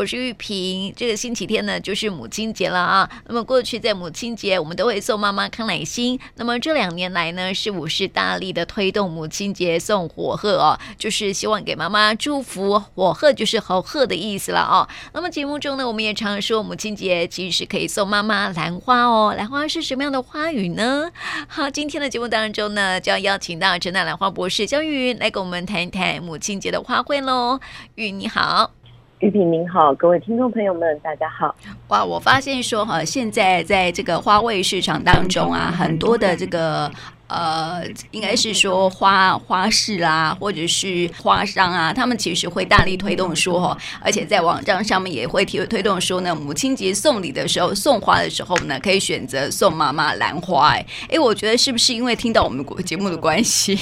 我是玉萍。这个星期天呢，就是母亲节了啊。那么过去在母亲节，我们都会送妈妈康乃馨。那么这两年来呢，是我是大力的推动母亲节送火鹤哦，就是希望给妈妈祝福。火鹤就是好鹤的意思了哦。那么节目中呢，我们也常说母亲节其实可以送妈妈兰花哦。兰花是什么样的花语呢？好，今天的节目当中呢，就要邀请到陈大兰花博士江云来跟我们谈一谈母亲节的花卉喽。玉你好。玉萍您好，各位听众朋友们，大家好。哇，我发现说哈，现在在这个花卉市场当中啊，很多的这个呃，应该是说花花市啊，或者是花商啊，他们其实会大力推动说哈，而且在网站上面也会提推动说呢，母亲节送礼的时候，送花的时候呢，可以选择送妈妈兰花。哎，哎，我觉得是不是因为听到我们节目的关系？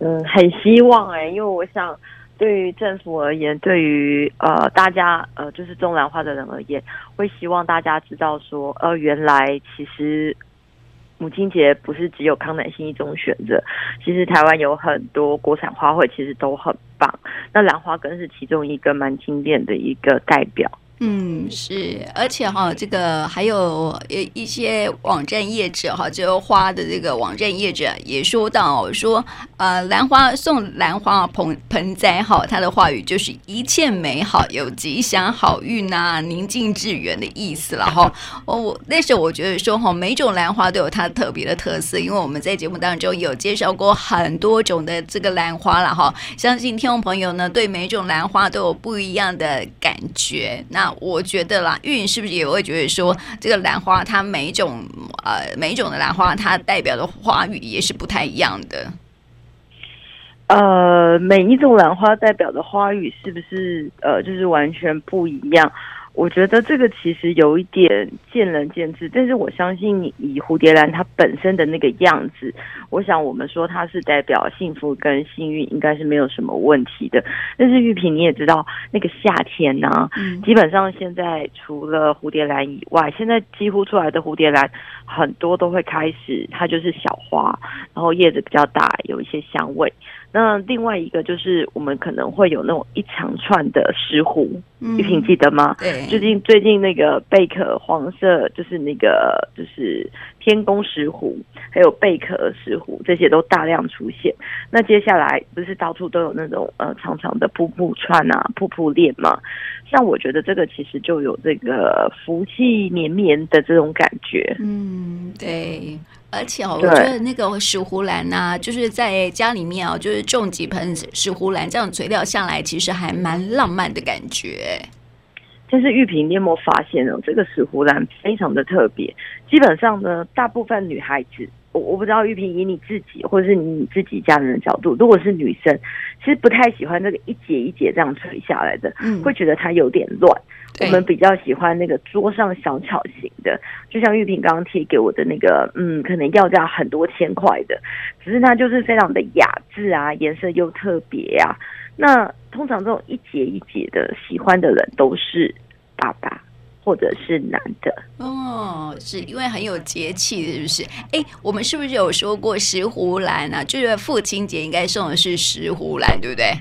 嗯，很希望哎，因为我想。对于政府而言，对于呃大家呃就是种兰花的人而言，会希望大家知道说，呃原来其实母亲节不是只有康乃馨一种选择，其实台湾有很多国产花卉其实都很棒，那兰花更是其中一个蛮经典的一个代表。嗯，是，而且哈，这个还有一一些网站业者哈，这个花的这个网站业者也说到说，呃，兰花送兰花盆盆栽哈，它的话语就是一切美好，有吉祥好运呐、宁静致远的意思了哈。哦，我那时候我觉得说哈，每种兰花都有它特别的特色，因为我们在节目当中有介绍过很多种的这个兰花了哈，相信听众朋友呢对每种兰花都有不一样的感觉。那我觉得啦，玉云是不是也会觉得说，这个兰花它每一种呃每一种的兰花，它代表的花语也是不太一样的。呃，每一种兰花代表的花语是不是呃就是完全不一样？我觉得这个其实有一点见仁见智，但是我相信你以蝴蝶兰它本身的那个样子，我想我们说它是代表幸福跟幸运，应该是没有什么问题的。但是玉萍你也知道，那个夏天呢、啊，基本上现在除了蝴蝶兰以外，现在几乎出来的蝴蝶兰很多都会开始，它就是小花，然后叶子比较大，有一些香味。那另外一个就是我们可能会有那种一长串的石斛，玉萍记得吗？对，最近最近那个贝壳黄色，就是那个就是天宫石斛，还有贝壳石斛，这些都大量出现。那接下来不是到处都有那种呃长长的瀑布串啊、瀑布链吗？像我觉得这个其实就有这个福气绵绵的这种感觉。嗯，对。而且哦，我觉得那个石斛兰呐、啊，就是在家里面哦，就是种几盆石斛兰，这样垂钓下来，其实还蛮浪漫的感觉。但是玉萍，你有没有发现哦，这个石斛兰非常的特别。基本上呢，大部分女孩子，我我不知道玉萍以你自己或者是你自己家人的角度，如果是女生，其实不太喜欢那个一节一节这样垂下来的，嗯，会觉得它有点乱。我们比较喜欢那个桌上小巧型的，就像玉萍刚刚贴给我的那个，嗯，可能要价很多千块的，只是它就是非常的雅致啊，颜色又特别啊。那通常这种一节一节的喜欢的人都是爸爸或者是男的哦，是因为很有节气，是不是？哎，我们是不是有说过石斛兰啊？就是父亲节应该送的是石斛兰，对不对？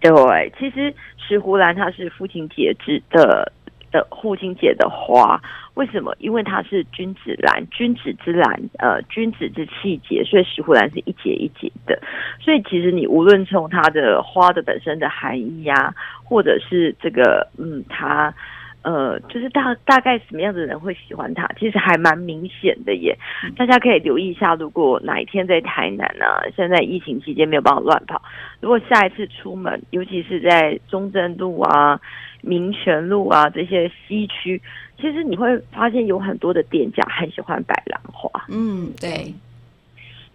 对，其实。石斛兰它是父亲节之的的父亲节的花，为什么？因为它是君子兰，君子之兰，呃，君子之气节，所以石斛兰是一节一节的。所以其实你无论从它的花的本身的含义呀、啊，或者是这个，嗯，它。呃，就是大大概什么样的人会喜欢它，其实还蛮明显的耶。大家可以留意一下，如果哪一天在台南啊，现在疫情期间没有办法乱跑，如果下一次出门，尤其是在中正路啊、民权路啊这些西区，其实你会发现有很多的店家很喜欢摆兰花。嗯，对。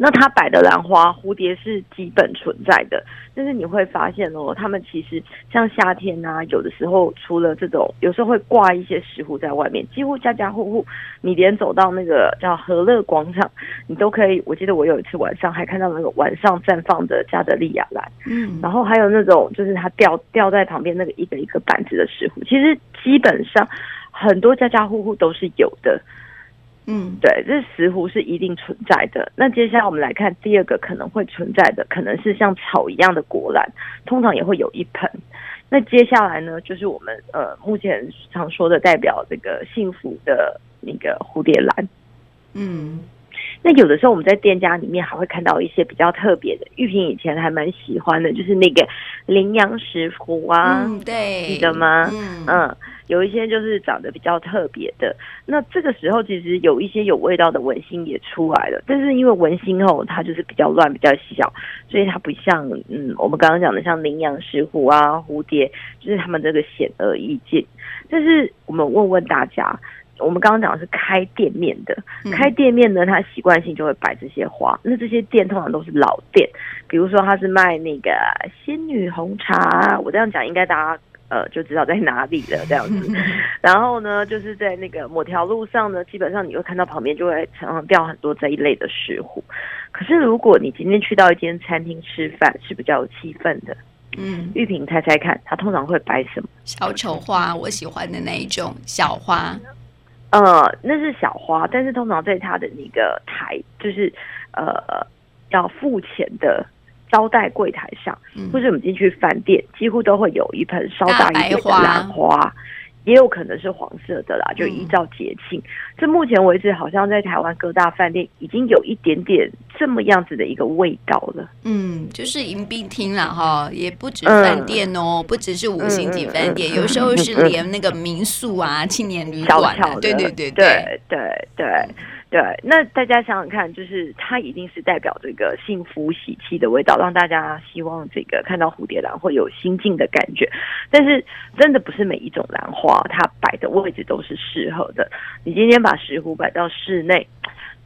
那它摆的兰花，蝴蝶是基本存在的，但是你会发现哦，他们其实像夏天啊，有的时候除了这种，有时候会挂一些石斛在外面，几乎家家户户，你连走到那个叫和乐广场，你都可以。我记得我有一次晚上还看到那个晚上绽放的加德利亚兰，嗯，然后还有那种就是它吊吊在旁边那个一个一个板子的石斛，其实基本上很多家家户户都是有的。嗯，对，这石斛是一定存在的。那接下来我们来看第二个可能会存在的，可能是像草一样的果兰，通常也会有一盆。那接下来呢，就是我们呃目前常说的代表这个幸福的那个蝴蝶兰。嗯，那有的时候我们在店家里面还会看到一些比较特别的玉萍，以前还蛮喜欢的，就是那个羚羊石斛啊，嗯、对，记得吗？嗯。嗯有一些就是长得比较特别的，那这个时候其实有一些有味道的文心也出来了，但是因为文心后它就是比较乱、比较小，所以它不像嗯我们刚刚讲的像羚羊石斛啊、蝴蝶，就是它们这个显而易见。但是我们问问大家，我们刚刚讲的是开店面的，开店面呢，它习惯性就会摆这些花，那这些店通常都是老店，比如说它是卖那个仙女红茶，我这样讲应该大家。呃，就知道在哪里了这样子。然后呢，就是在那个某条路上呢，基本上你会看到旁边就会常常掉很多这一类的石斛。可是如果你今天去到一间餐厅吃饭，是比较有气氛的。嗯，玉萍猜猜看，它通常会摆什么？小丑花，我喜欢的那一种小花。呃，那是小花，但是通常在它的那个台，就是呃要付钱的。招待柜台上，或者我们进去饭店，几乎都会有一盆稍大一点的兰花，也有可能是黄色的啦，就依照节庆。这、嗯、目前为止，好像在台湾各大饭店已经有一点点这么样子的一个味道了。嗯，就是迎宾厅了，哈，也不止饭店哦、不只是五星级饭店、嗯，有时候是连那个民宿啊、青年旅馆、啊，对对对对对对对。对，对那大家想想看，就是它一定是代表这个幸福喜气的味道，让大家希望这个看到蝴蝶兰会有心境的感觉。但是真的不是每一种兰花，它摆的位置都是适合的。你今天把石斛摆到室内，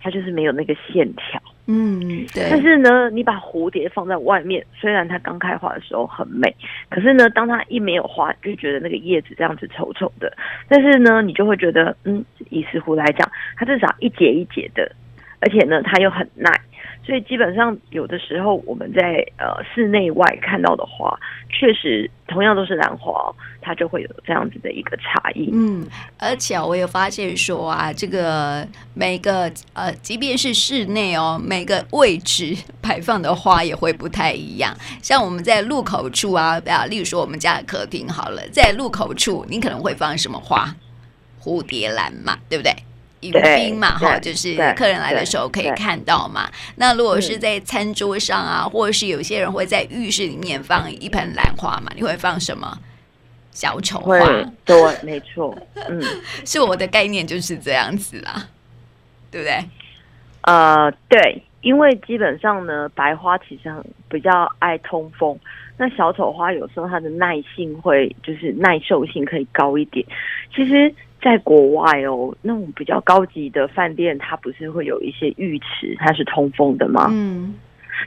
它就是没有那个线条。嗯，对。但是呢，你把蝴蝶放在外面，虽然它刚开花的时候很美，可是呢，当它一没有花，就觉得那个叶子这样子丑丑的。但是呢，你就会觉得，嗯，以石斛来讲，它至少一节一节的，而且呢，它又很耐。所以基本上，有的时候我们在呃室内外看到的花，确实同样都是兰花，它就会有这样子的一个差异。嗯，而且我有发现说啊，这个每个呃，即便是室内哦，每个位置摆放的花也会不太一样。像我们在入口处啊，啊，例如说我们家的客厅好了，在入口处，你可能会放什么花？蝴蝶兰嘛，对不对？迎宾嘛，哈，就是客人来的时候可以看到嘛。那如果是在餐桌上啊，或者是有些人会在浴室里面放一盆兰花嘛，你会放什么？小丑花？对，没错，嗯，是我的概念就是这样子啦，对不对？呃，对，因为基本上呢，白花其实很比较爱通风，那小丑花有时候它的耐性会就是耐受性可以高一点，其实。在国外哦，那种比较高级的饭店，它不是会有一些浴池，它是通风的吗？嗯，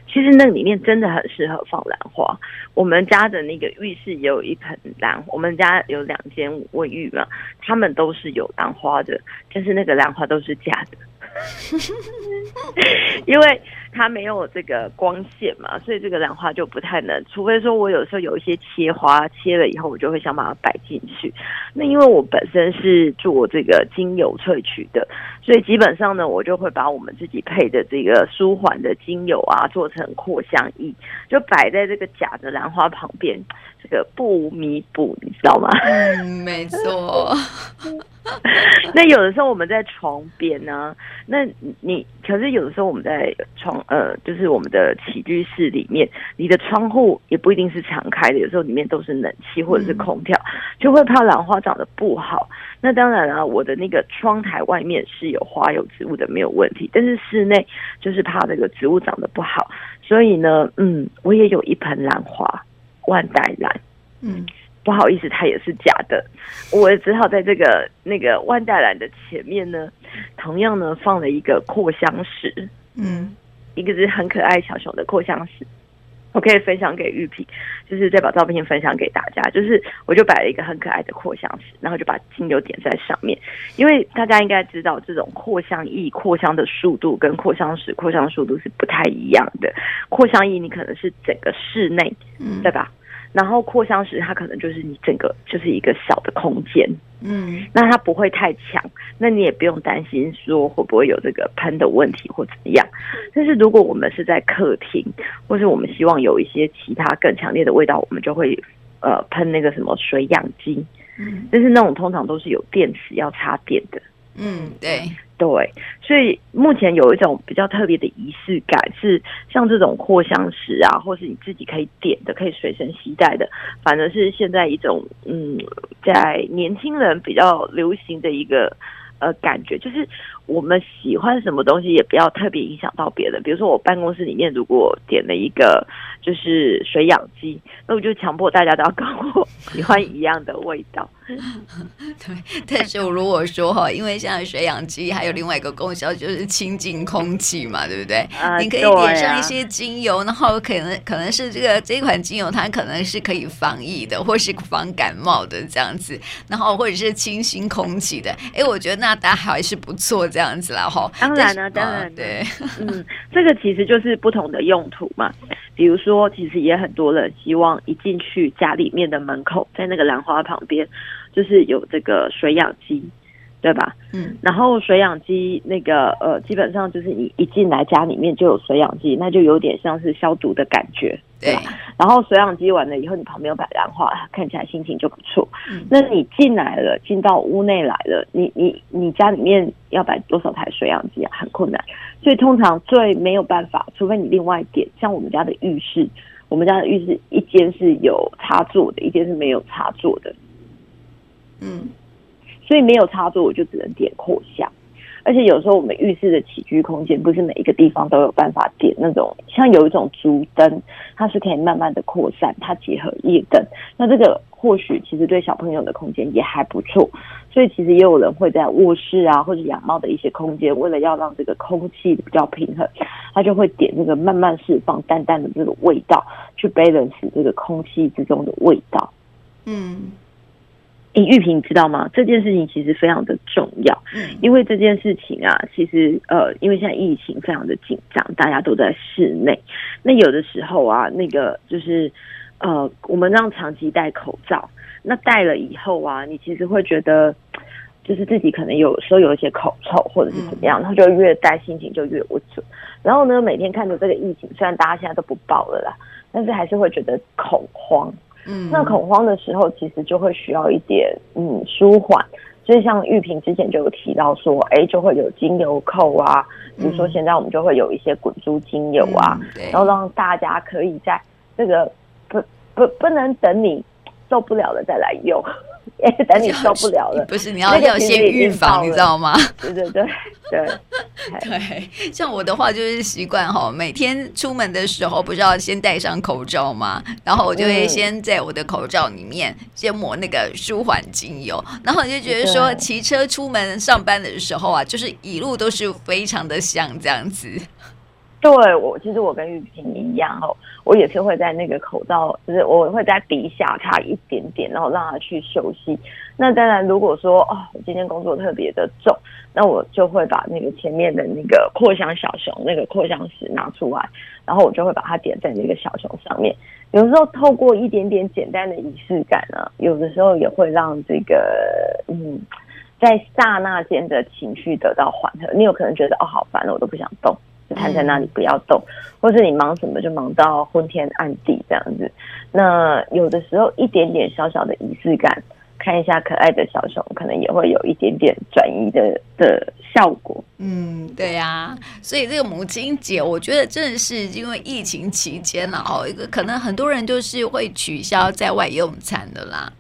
其实那里面真的很适合放兰花。我们家的那个浴室也有一盆兰，我们家有两间卫浴嘛，他们都是有兰花的，但是那个兰花都是假的。因为它没有这个光线嘛，所以这个兰花就不太能。除非说我有时候有一些切花，切了以后我就会想把它摆进去。那因为我本身是做这个精油萃取的，所以基本上呢，我就会把我们自己配的这个舒缓的精油啊，做成扩香液，就摆在这个假的兰花旁边，这个不弥补，你知道吗？嗯，没错。那有的时候我们在床边呢、啊，那你可是有的时候我们在床呃，就是我们的起居室里面，你的窗户也不一定是敞开的，有时候里面都是冷气或者是空调，就会怕兰花长得不好。那当然了、啊，我的那个窗台外面是有花有植物的，没有问题，但是室内就是怕这个植物长得不好，所以呢，嗯，我也有一盆兰花，万代兰，嗯。不好意思，它也是假的，我只好在这个那个万代兰的前面呢，同样呢放了一个扩香石，嗯，一个是很可爱小熊的扩香石，我可以分享给玉萍，就是再把照片分享给大家，就是我就摆了一个很可爱的扩香石，然后就把精油点在上面，因为大家应该知道，这种扩香液扩香的速度跟扩香石扩香速度是不太一样的，扩香液你可能是整个室内，嗯，对吧？然后扩香石，它可能就是你整个就是一个小的空间，嗯，那它不会太强，那你也不用担心说会不会有这个喷的问题或怎么样。但是如果我们是在客厅，或是我们希望有一些其他更强烈的味道，我们就会呃喷那个什么水氧机，嗯，但是那种通常都是有电池要插电的。嗯，对对，所以目前有一种比较特别的仪式感，是像这种扩香石啊，或是你自己可以点的、可以随身携带的，反而是现在一种嗯，在年轻人比较流行的一个呃感觉，就是。我们喜欢什么东西，也不要特别影响到别人。比如说，我办公室里面如果点了一个就是水养机，那我就强迫大家都要跟我喜欢一样的味道。对，但是我如果说哈，因为像水养机还有另外一个功效就是清净空气嘛，对不对？呃、你可以点上一些精油，然后可能可能是这个这款精油，它可能是可以防疫的，或是防感冒的这样子，然后或者是清新空气的。哎，我觉得那大家还是不错。这样子啦，哈，当然了，当然、啊，对，嗯，这个其实就是不同的用途嘛。比如说，其实也很多人希望一进去家里面的门口，在那个兰花旁边，就是有这个水养鸡。对吧？嗯，然后水养机那个呃，基本上就是你一进来家里面就有水养机，那就有点像是消毒的感觉，对吧？然后水养机完了以后，你旁边有摆兰花，看起来心情就不错。嗯，那你进来了，进到屋内来了，你你你家里面要摆多少台水养机啊？很困难，所以通常最没有办法，除非你另外点，像我们家的浴室，我们家的浴室一间是有插座的，一间是没有插座的，嗯。所以没有插座，我就只能点扩香。而且有时候我们浴室的起居空间不是每一个地方都有办法点那种，像有一种竹灯，它是可以慢慢的扩散，它结合夜灯。那这个或许其实对小朋友的空间也还不错。所以其实也有人会在卧室啊或者养猫的一些空间，为了要让这个空气比较平衡，他就会点那个慢慢释放淡淡的这个味道，去 balance 这个空气之中的味道。嗯。你玉萍，你知道吗？这件事情其实非常的重要，因为这件事情啊，其实呃，因为现在疫情非常的紧张，大家都在室内。那有的时候啊，那个就是呃，我们让长期戴口罩，那戴了以后啊，你其实会觉得，就是自己可能有时候有一些口臭或者是怎么样，然后就越戴心情就越不准。然后呢，每天看着这个疫情，虽然大家现在都不报了啦，但是还是会觉得恐慌。嗯，那恐慌的时候，其实就会需要一点嗯舒缓，所以像玉萍之前就有提到说，哎，就会有精油扣啊，比如说现在我们就会有一些滚珠精油啊，嗯、然后让大家可以在这个不不不能等你受不了了再来用。哎，等你受不了了，不是你要要先预防，你知道吗？对对对对 对，像我的话就是习惯哈，每天出门的时候不是要先戴上口罩吗？然后我就会先在我的口罩里面先抹那个舒缓精油，然后我就觉得说骑车出门上班的时候啊，就是一路都是非常的香这样子。对我，其实我跟玉萍一样哦，我也是会在那个口罩，就是我会在鼻下插一点点，然后让它去休息。那当然，如果说哦，我今天工作特别的重，那我就会把那个前面的那个扩香小熊那个扩香石拿出来，然后我就会把它点在那个小熊上面。有时候透过一点点简单的仪式感啊，有的时候也会让这个嗯，在刹那间的情绪得到缓和。你有可能觉得哦，好烦了，我都不想动。就瘫在那里不要动，或是你忙什么就忙到昏天暗地这样子。那有的时候一点点小小的仪式感，看一下可爱的小熊，可能也会有一点点转移的的效果。嗯，对呀、啊。所以这个母亲节，我觉得真的是因为疫情期间呢，哦，一个可能很多人就是会取消在外用餐的啦。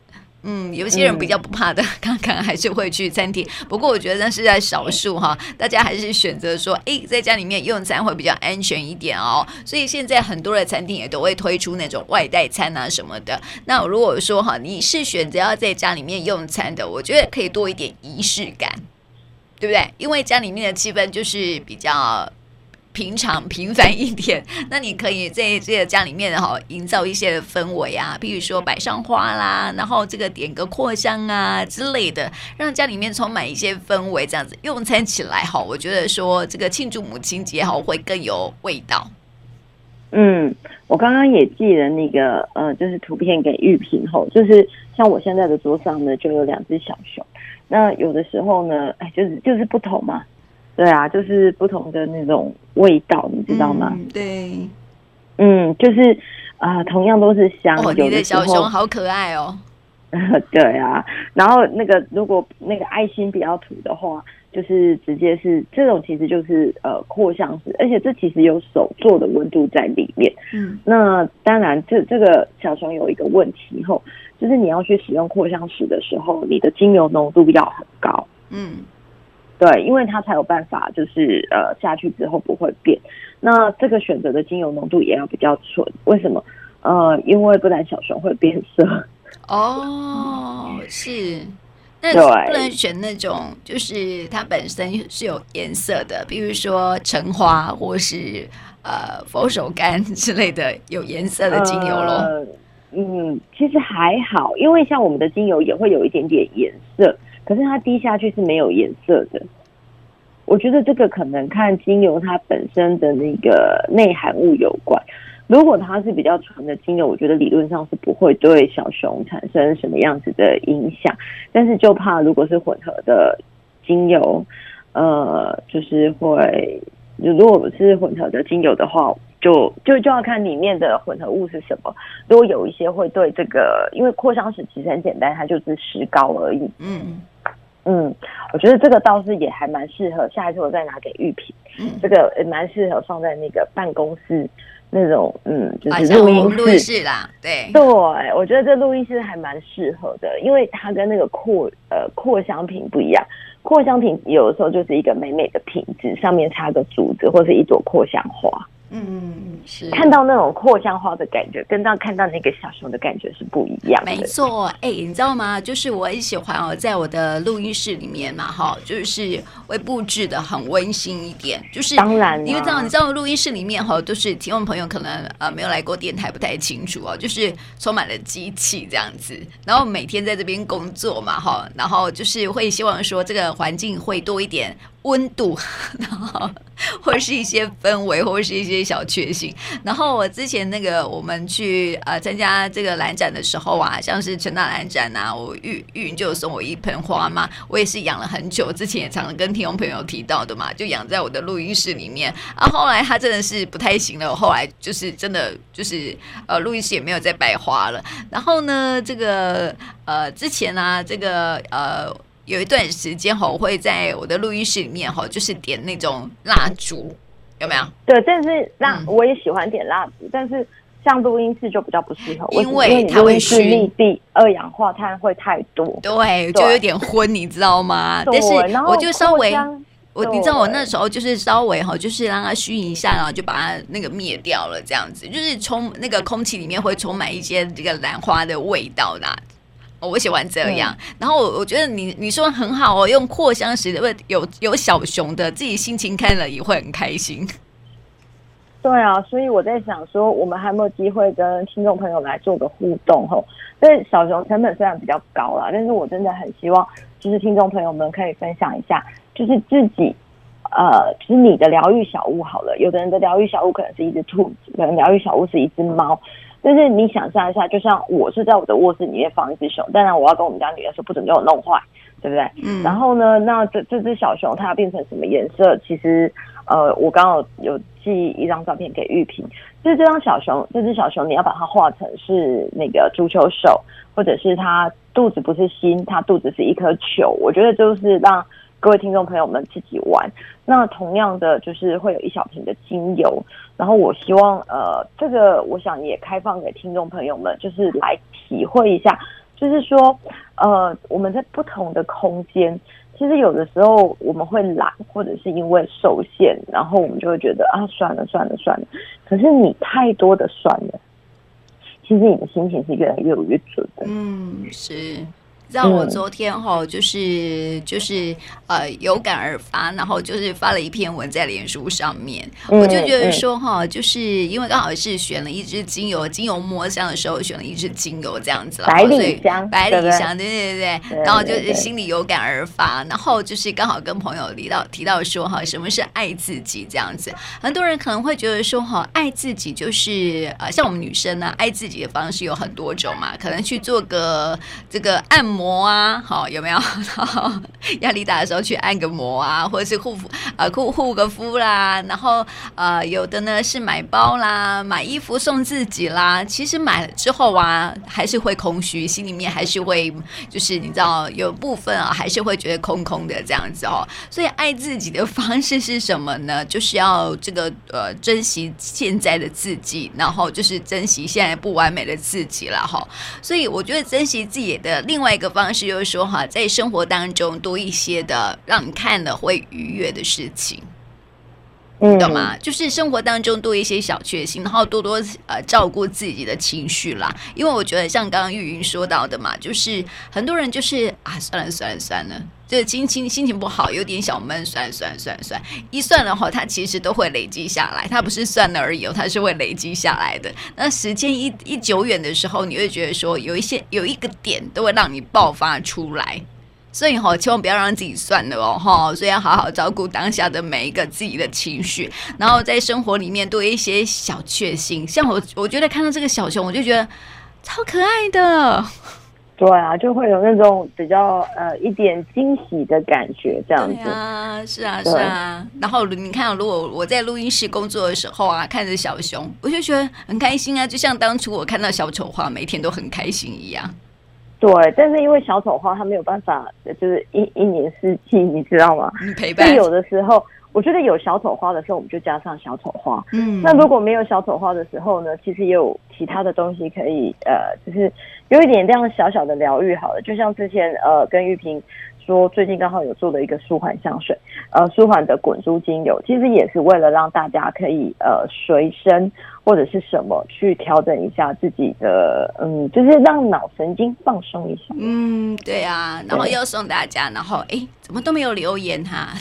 嗯，有些人比较不怕的，看看还是会去餐厅。不过我觉得那是在少数哈，大家还是选择说，哎，在家里面用餐会比较安全一点哦。所以现在很多的餐厅也都会推出那种外带餐啊什么的。那如果说哈，你是选择要在家里面用餐的，我觉得可以多一点仪式感，对不对？因为家里面的气氛就是比较。平常平凡一点，那你可以在这个家里面哈，营造一些氛围啊，比如说摆上花啦，然后这个点个扩香啊之类的，让家里面充满一些氛围，这样子用餐起来哈，我觉得说这个庆祝母亲节哈会更有味道。嗯，我刚刚也寄了那个呃，就是图片给玉萍后，就是像我现在的桌上呢，就有两只小熊，那有的时候呢，哎，就是就是不同嘛。对啊，就是不同的那种味道，你知道吗？嗯、对，嗯，就是啊、呃，同样都是香。哦，你的小熊好可爱哦。对啊，然后那个如果那个爱心比较土的话，就是直接是这种，其实就是呃扩香石，而且这其实有手做的温度在里面。嗯，那当然这这个小熊有一个问题后，就是你要去使用扩香石的时候，你的精油浓度要很高。嗯，对，因为它才有办法就是呃下去之后不会变。那这个选择的精油浓度也要比较纯，为什么？呃，因为不然小熊会变色。哦，是，那不能选那种，就是它本身是有颜色的，比如说橙花或是呃佛手柑之类的有颜色的精油咯。呃，嗯，其实还好，因为像我们的精油也会有一点点颜色，可是它滴下去是没有颜色的。我觉得这个可能看精油它本身的那个内含物有关。如果它是比较纯的精油，我觉得理论上是不会对小熊产生什么样子的影响。但是就怕如果是混合的精油，呃，就是会，如果是混合的精油的话，就就就要看里面的混合物是什么。如果有一些会对这个，因为扩香石其实很简单，它就是石膏而已。嗯嗯，我觉得这个倒是也还蛮适合，下一次我再拿给玉萍。嗯，这个也蛮适合放在那个办公室。那种嗯，就是录音室，录音室啦，对对，我觉得这录音室还蛮适合的，因为它跟那个扩呃扩香瓶不一样，扩香瓶有的时候就是一个美美的瓶子，上面插个竹子或是一朵扩香花。嗯嗯嗯，是看到那种扩香花的感觉，跟到看到那个小熊的感觉是不一样的。没错，哎、欸，你知道吗？就是我很喜欢哦，在我的录音室里面嘛，哈，就是会布置的很温馨一点。就是当然，因为这样，你知道录音室里面哈，就是听众朋友可能呃没有来过电台，不太清楚哦，就是充满了机器这样子，然后每天在这边工作嘛，哈，然后就是会希望说这个环境会多一点。温度，然后或者是一些氛围，或者是一些小确幸。然后我之前那个我们去呃参加这个兰展的时候啊，像是陈大兰展啊，我玉玉云就送我一盆花嘛，我也是养了很久，之前也常常跟听众朋友提到的嘛，就养在我的录音室里面。啊，后来它真的是不太行了，后来就是真的就是呃录音室也没有再摆花了。然后呢，这个呃之前啊，这个呃。有一段时间哈，我会在我的录音室里面哈，就是点那种蜡烛，有没有？对，但是蜡我也喜欢点蜡烛，嗯、但是像录音室就比较不适合，因为它会是密闭，二氧化碳会太多，对，就有点昏，你知道吗？但是我就稍微，我你知道我那时候就是稍微哈，就是让它熏一下，然后就把它那个灭掉了，这样子，就是充那个空气里面会充满一些这个兰花的味道的。我喜欢这样，嗯、然后我我觉得你你说很好哦，用扩香石的，有有小熊的，自己心情看了也会很开心。对啊，所以我在想说，我们还没有机会跟听众朋友来做个互动吼。所以小熊成本虽然比较高啦，但是我真的很希望，就是听众朋友们可以分享一下，就是自己呃，就是你的疗愈小物好了。有的人的疗愈小物可能是一只兔子，可能疗愈小物是一只猫。但是你想象一下，就像我是在我的卧室里面放一只熊，当然我要跟我们家女儿说不准给我弄坏，对不对？嗯。然后呢，那这这只小熊它要变成什么颜色？其实，呃，我刚好有寄一张照片给玉萍，就是这张小熊，这只小熊你要把它画成是那个足球手，或者是它肚子不是心，它肚子是一颗球。我觉得就是让。各位听众朋友们自己玩，那同样的就是会有一小瓶的精油，然后我希望呃这个我想也开放给听众朋友们，就是来体会一下，就是说呃我们在不同的空间，其实有的时候我们会懒，或者是因为受限，然后我们就会觉得啊算了算了算了，可是你太多的算了，其实你的心情是越来越有越准的。嗯，是。让我昨天哈，就是就是呃有感而发，然后就是发了一篇文在脸书上面，嗯、我就觉得说哈，就是因为刚好是选了一支精油，精油摸香的时候选了一支精油这样子了，百里香，百里香，对对对对，然后就是心里有感而发，然后就是刚好跟朋友提到提到说哈，什么是爱自己这样子，很多人可能会觉得说哈，爱自己就是呃像我们女生呢，爱自己的方式有很多种嘛，可能去做个这个按摩。摩啊，好有没有？压力大的时候去按个摩啊，或者是护肤呃护护个肤啦，然后呃有的呢是买包啦，买衣服送自己啦。其实买了之后啊，还是会空虚，心里面还是会就是你知道有部分啊，还是会觉得空空的这样子哦。所以爱自己的方式是什么呢？就是要这个呃珍惜现在的自己，然后就是珍惜现在不完美的自己了哈。所以我觉得珍惜自己的另外一个方式就是说哈，在生活当中多一些的让你看了会愉悦的事情，你，懂吗？就是生活当中多一些小确幸，然后多多呃照顾自己的情绪啦。因为我觉得像刚刚玉云说到的嘛，就是很多人就是啊，算了算了算了。就是心情心情不好，有点小闷，算算算算，一算的话，它其实都会累积下来。它不是算了而已哦，它是会累积下来的。那时间一一久远的时候，你会觉得说，有一些有一个点都会让你爆发出来。所以哈，千万不要让自己算了哦，哈。所以要好好照顾当下的每一个自己的情绪，然后在生活里面多一些小确幸。像我，我觉得看到这个小熊，我就觉得超可爱的。对啊，就会有那种比较呃一点惊喜的感觉，这样子。啊，是啊，是啊。然后你看，如果我在录音室工作的时候啊，看着小熊，我就觉得很开心啊，就像当初我看到小丑花，每天都很开心一样。对，但是因为小丑花它没有办法，就是一一年四季，你知道吗？陪伴。有的时候，我觉得有小丑花的时候，我们就加上小丑花。嗯。那如果没有小丑花的时候呢？其实也有其他的东西可以，呃，就是。有一点这样小小的疗愈，好了，就像之前呃跟玉萍说，最近刚好有做的一个舒缓香水，呃舒缓的滚珠精油，其实也是为了让大家可以呃随身或者是什么去调整一下自己的，嗯，就是让脑神经放松一下。嗯，对啊，然后又送大家，然后哎怎么都没有留言哈，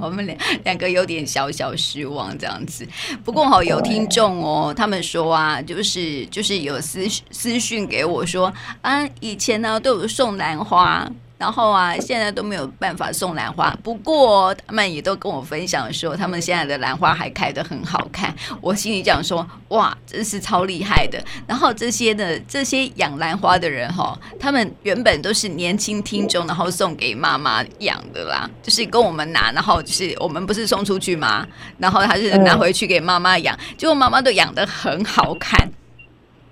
我们两两个有点小小失望这样子。不过哈有听众哦，他们说啊，就是就是有私私讯给。我说啊，以前呢都有送兰花，然后啊现在都没有办法送兰花。不过他们也都跟我分享说，他们现在的兰花还开得很好看。我心里讲说，哇，真是超厉害的。然后这些的这些养兰花的人哈，他们原本都是年轻听众，然后送给妈妈养的啦，就是跟我们拿，然后就是我们不是送出去吗？然后他是拿回去给妈妈养，结果妈妈都养得很好看。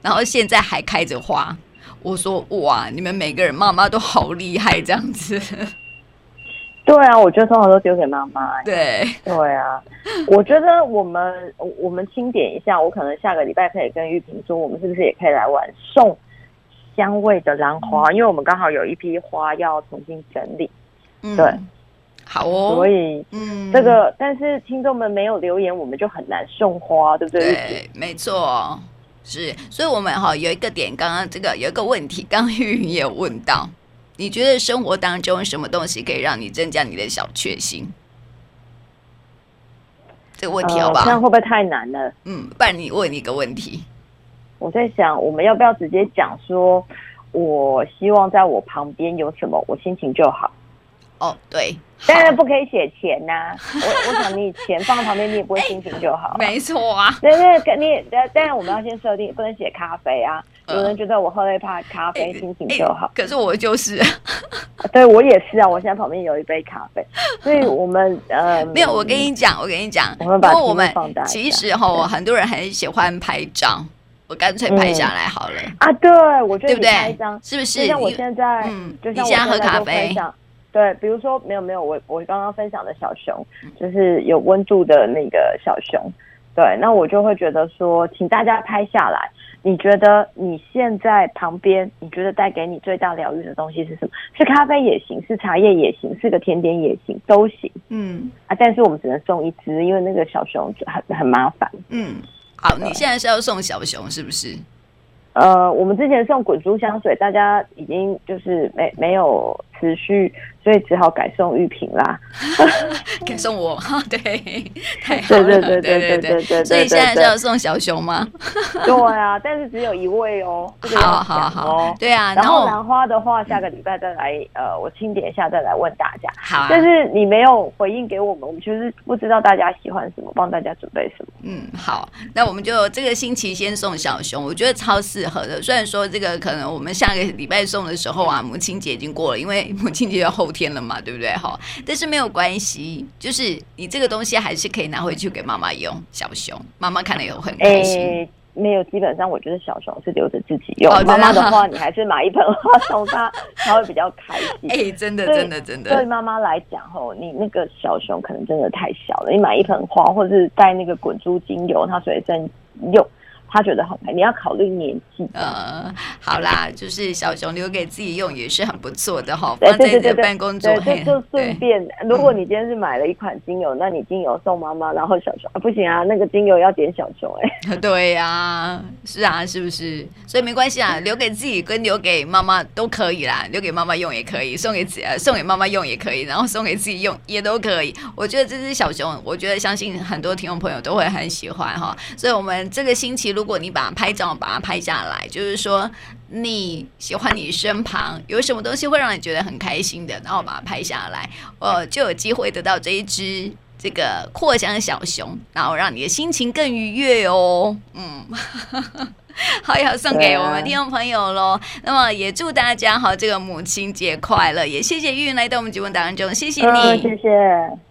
然后现在还开着花，我说哇，你们每个人妈妈都好厉害，这样子。对啊，我觉得通常都丢给妈妈。对对啊，我觉得我们我们清点一下，我可能下个礼拜可以跟玉萍说，我们是不是也可以来玩送香味的兰花？嗯、因为我们刚好有一批花要重新整理。嗯、对，好哦。所以嗯，这个但是听众们没有留言，我们就很难送花，对不对？对，没错。是，所以我们哈有一个点，刚刚这个有一个问题，刚刚玉云也有问到，你觉得生活当中什么东西可以让你增加你的小确幸？这个问题好不好？这样、呃、会不会太难了？嗯，不然你问你一个问题。我在想，我们要不要直接讲说，我希望在我旁边有什么，我心情就好。哦，对，当然不可以写钱呐、啊。我我想你钱放在旁边，你也不会心情就好。没错啊，对对，跟你当然我们要先设定，不能写咖啡啊。呃、有人觉得我喝了一杯咖啡，心情就好。可是我就是，对我也是啊。我现在旁边有一杯咖啡，所以我们呃没有。我跟你讲，我跟你讲，我们把我们其实哈，很多人很喜欢拍照，我干脆拍下来好了、嗯、啊。对，我觉得你拍一张对不对？是不是？就像我现在，嗯，就像我现在喝咖啡。对，比如说没有没有，我我刚刚分享的小熊，就是有温度的那个小熊。对，那我就会觉得说，请大家拍下来。你觉得你现在旁边，你觉得带给你最大疗愈的东西是什么？是咖啡也行，是茶叶也行，是个甜点也行，都行。嗯啊，但是我们只能送一只，因为那个小熊很很麻烦。嗯，好，你现在是要送小熊是不是？呃，我们之前送滚珠香水，大家已经就是没没有持续所以只好改送玉萍啦，改送我，对，太好了，对对对对对对，所以现在是要送小熊吗？对啊，但是只有一位哦，好好好，对啊，然后兰花的话，下个礼拜再来，呃，我清点一下再来问大家。好，但是你没有回应给我们，我们就是不知道大家喜欢什么，帮大家准备什么。嗯，好，那我们就这个星期先送小熊，我觉得超适合的。虽然说这个可能我们下个礼拜送的时候啊，母亲节已经过了，因为母亲节要后天。了嘛，对不对？哈，但是没有关系，就是你这个东西还是可以拿回去给妈妈用。小熊，妈妈看了以后很开心。欸、没有，基本上我觉得小熊是留着自己用。妈妈、哦、的话，你还是买一盆花送他，他会比较开心。哎、欸，真的，真的，真的。对妈妈来讲，吼，你那个小熊可能真的太小了。你买一盆花，或者是带那个滚珠精油，它随身用。他觉得很美，你要考虑年纪。呃，好啦，就是小熊留给自己用也是很不错的哈，放在你的办公桌。对，就顺便，如果你今天是买了一款精油，那你精油送妈妈，然后小熊啊，不行啊，那个精油要点小熊哎。对呀，是啊，是不是？所以没关系啊，留给自己跟留给妈妈都可以啦，留给妈妈用也可以，送给自送给妈妈用也可以，然后送给自己用也都可以。我觉得这只小熊，我觉得相信很多听众朋友都会很喜欢哈。所以我们这个星期。如果你把它拍照，把它拍下来，就是说你喜欢你身旁有什么东西会让你觉得很开心的，然后把它拍下来，呃，就有机会得到这一只这个扩香小熊，然后让你的心情更愉悦哦。嗯，好，要送给我们听众朋友喽。那么也祝大家好，这个母亲节快乐，也谢谢玉云来到我们节目当中，谢谢你，谢谢。